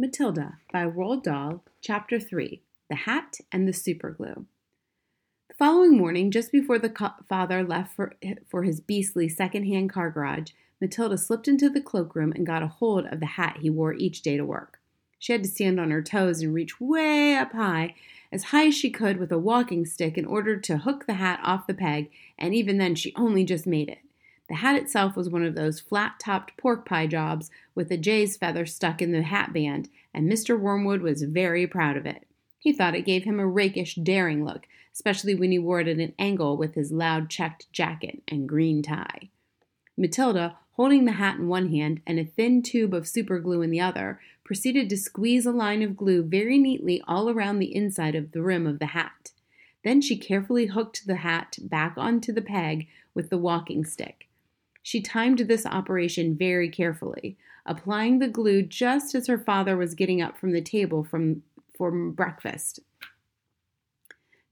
Matilda by Roald Dahl, Chapter 3 The Hat and the Superglue. The following morning, just before the co- father left for, for his beastly second-hand car garage, Matilda slipped into the cloakroom and got a hold of the hat he wore each day to work. She had to stand on her toes and reach way up high, as high as she could with a walking stick in order to hook the hat off the peg, and even then she only just made it. The hat itself was one of those flat topped pork pie jobs with a jay's feather stuck in the hat band, and Mr. Wormwood was very proud of it. He thought it gave him a rakish, daring look, especially when he wore it at an angle with his loud checked jacket and green tie. Matilda, holding the hat in one hand and a thin tube of superglue in the other, proceeded to squeeze a line of glue very neatly all around the inside of the rim of the hat. Then she carefully hooked the hat back onto the peg with the walking stick. She timed this operation very carefully, applying the glue just as her father was getting up from the table from, for breakfast.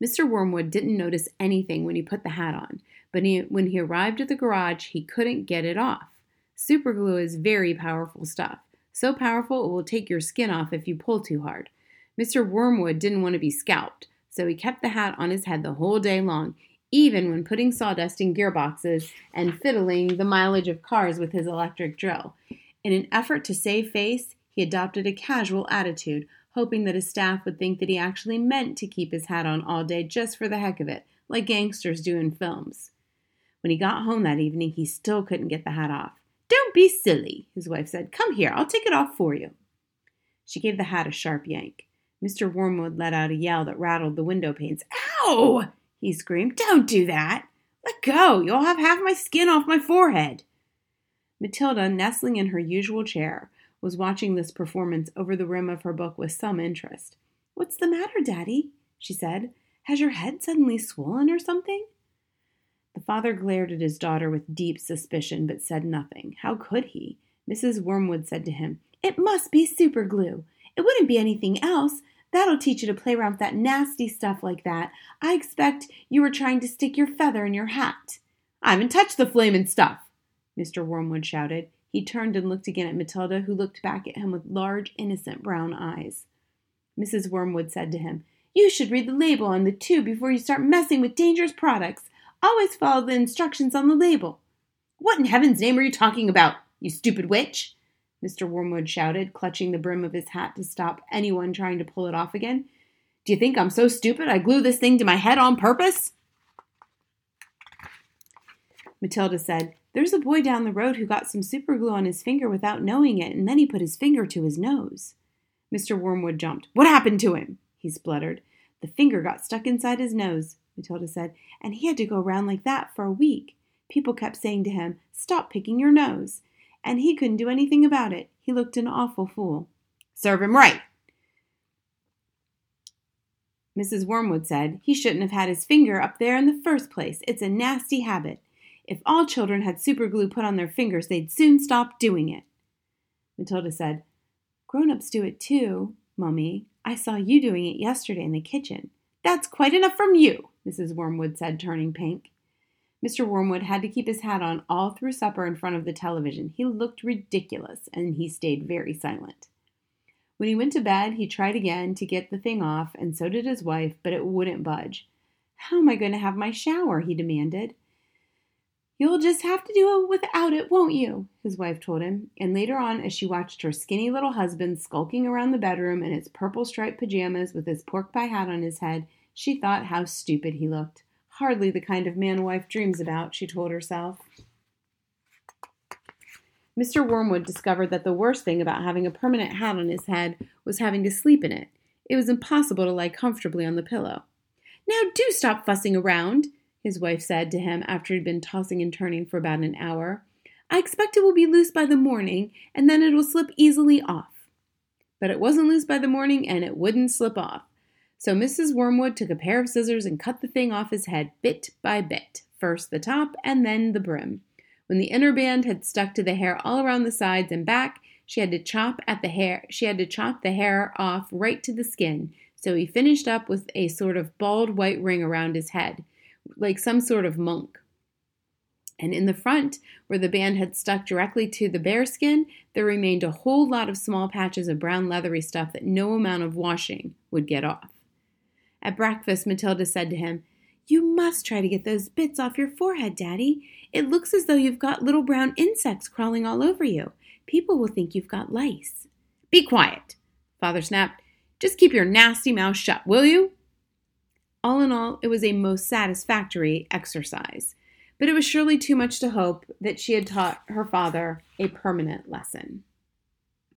Mr. Wormwood didn't notice anything when he put the hat on, but he, when he arrived at the garage, he couldn't get it off. Superglue is very powerful stuff, so powerful it will take your skin off if you pull too hard. Mr. Wormwood didn't want to be scalped, so he kept the hat on his head the whole day long, even when putting sawdust in gearboxes and fiddling the mileage of cars with his electric drill. In an effort to save face, he adopted a casual attitude, hoping that his staff would think that he actually meant to keep his hat on all day just for the heck of it, like gangsters do in films. When he got home that evening, he still couldn't get the hat off. Don't be silly, his wife said. Come here, I'll take it off for you. She gave the hat a sharp yank. Mr. Wormwood let out a yell that rattled the window panes. Ow! He screamed. Don't do that. Let go. You'll have half my skin off my forehead. Matilda, nestling in her usual chair, was watching this performance over the rim of her book with some interest. What's the matter, Daddy? she said. Has your head suddenly swollen or something? The father glared at his daughter with deep suspicion, but said nothing. How could he? Mrs. Wormwood said to him, It must be super glue. It wouldn't be anything else. That'll teach you to play around with that nasty stuff like that. I expect you were trying to stick your feather in your hat. I haven't touched the flamin' stuff, Mr. Wormwood shouted. He turned and looked again at Matilda, who looked back at him with large, innocent brown eyes. Mrs. Wormwood said to him, You should read the label on the tube before you start messing with dangerous products. Always follow the instructions on the label. What in heaven's name are you talking about, you stupid witch? Mr. Wormwood shouted, clutching the brim of his hat to stop anyone trying to pull it off again. Do you think I'm so stupid I glue this thing to my head on purpose? Matilda said, There's a boy down the road who got some super glue on his finger without knowing it, and then he put his finger to his nose. Mr. Wormwood jumped. What happened to him? he spluttered. The finger got stuck inside his nose, Matilda said, and he had to go around like that for a week. People kept saying to him, Stop picking your nose and he couldn't do anything about it. He looked an awful fool. Serve him right. Mrs. Wormwood said he shouldn't have had his finger up there in the first place. It's a nasty habit. If all children had superglue put on their fingers, they'd soon stop doing it. Matilda said, Grown ups do it too, Mummy. I saw you doing it yesterday in the kitchen. That's quite enough from you, Mrs. Wormwood said, turning pink. Mr. Wormwood had to keep his hat on all through supper in front of the television. He looked ridiculous, and he stayed very silent. When he went to bed, he tried again to get the thing off, and so did his wife, but it wouldn't budge. How am I going to have my shower? he demanded. You'll just have to do it without it, won't you? his wife told him. And later on, as she watched her skinny little husband skulking around the bedroom in his purple striped pajamas with his pork pie hat on his head, she thought how stupid he looked. Hardly the kind of man wife dreams about, she told herself. Mr. Wormwood discovered that the worst thing about having a permanent hat on his head was having to sleep in it. It was impossible to lie comfortably on the pillow. Now do stop fussing around, his wife said to him after he'd been tossing and turning for about an hour. I expect it will be loose by the morning, and then it will slip easily off. But it wasn't loose by the morning, and it wouldn't slip off. So Mrs. Wormwood took a pair of scissors and cut the thing off his head bit by bit, first the top and then the brim. When the inner band had stuck to the hair all around the sides and back, she had to chop at the hair she had to chop the hair off right to the skin. So he finished up with a sort of bald white ring around his head, like some sort of monk. And in the front, where the band had stuck directly to the bare skin, there remained a whole lot of small patches of brown leathery stuff that no amount of washing would get off. At breakfast, Matilda said to him, You must try to get those bits off your forehead, Daddy. It looks as though you've got little brown insects crawling all over you. People will think you've got lice. Be quiet, Father snapped. Just keep your nasty mouth shut, will you? All in all, it was a most satisfactory exercise but it was surely too much to hope that she had taught her father a permanent lesson.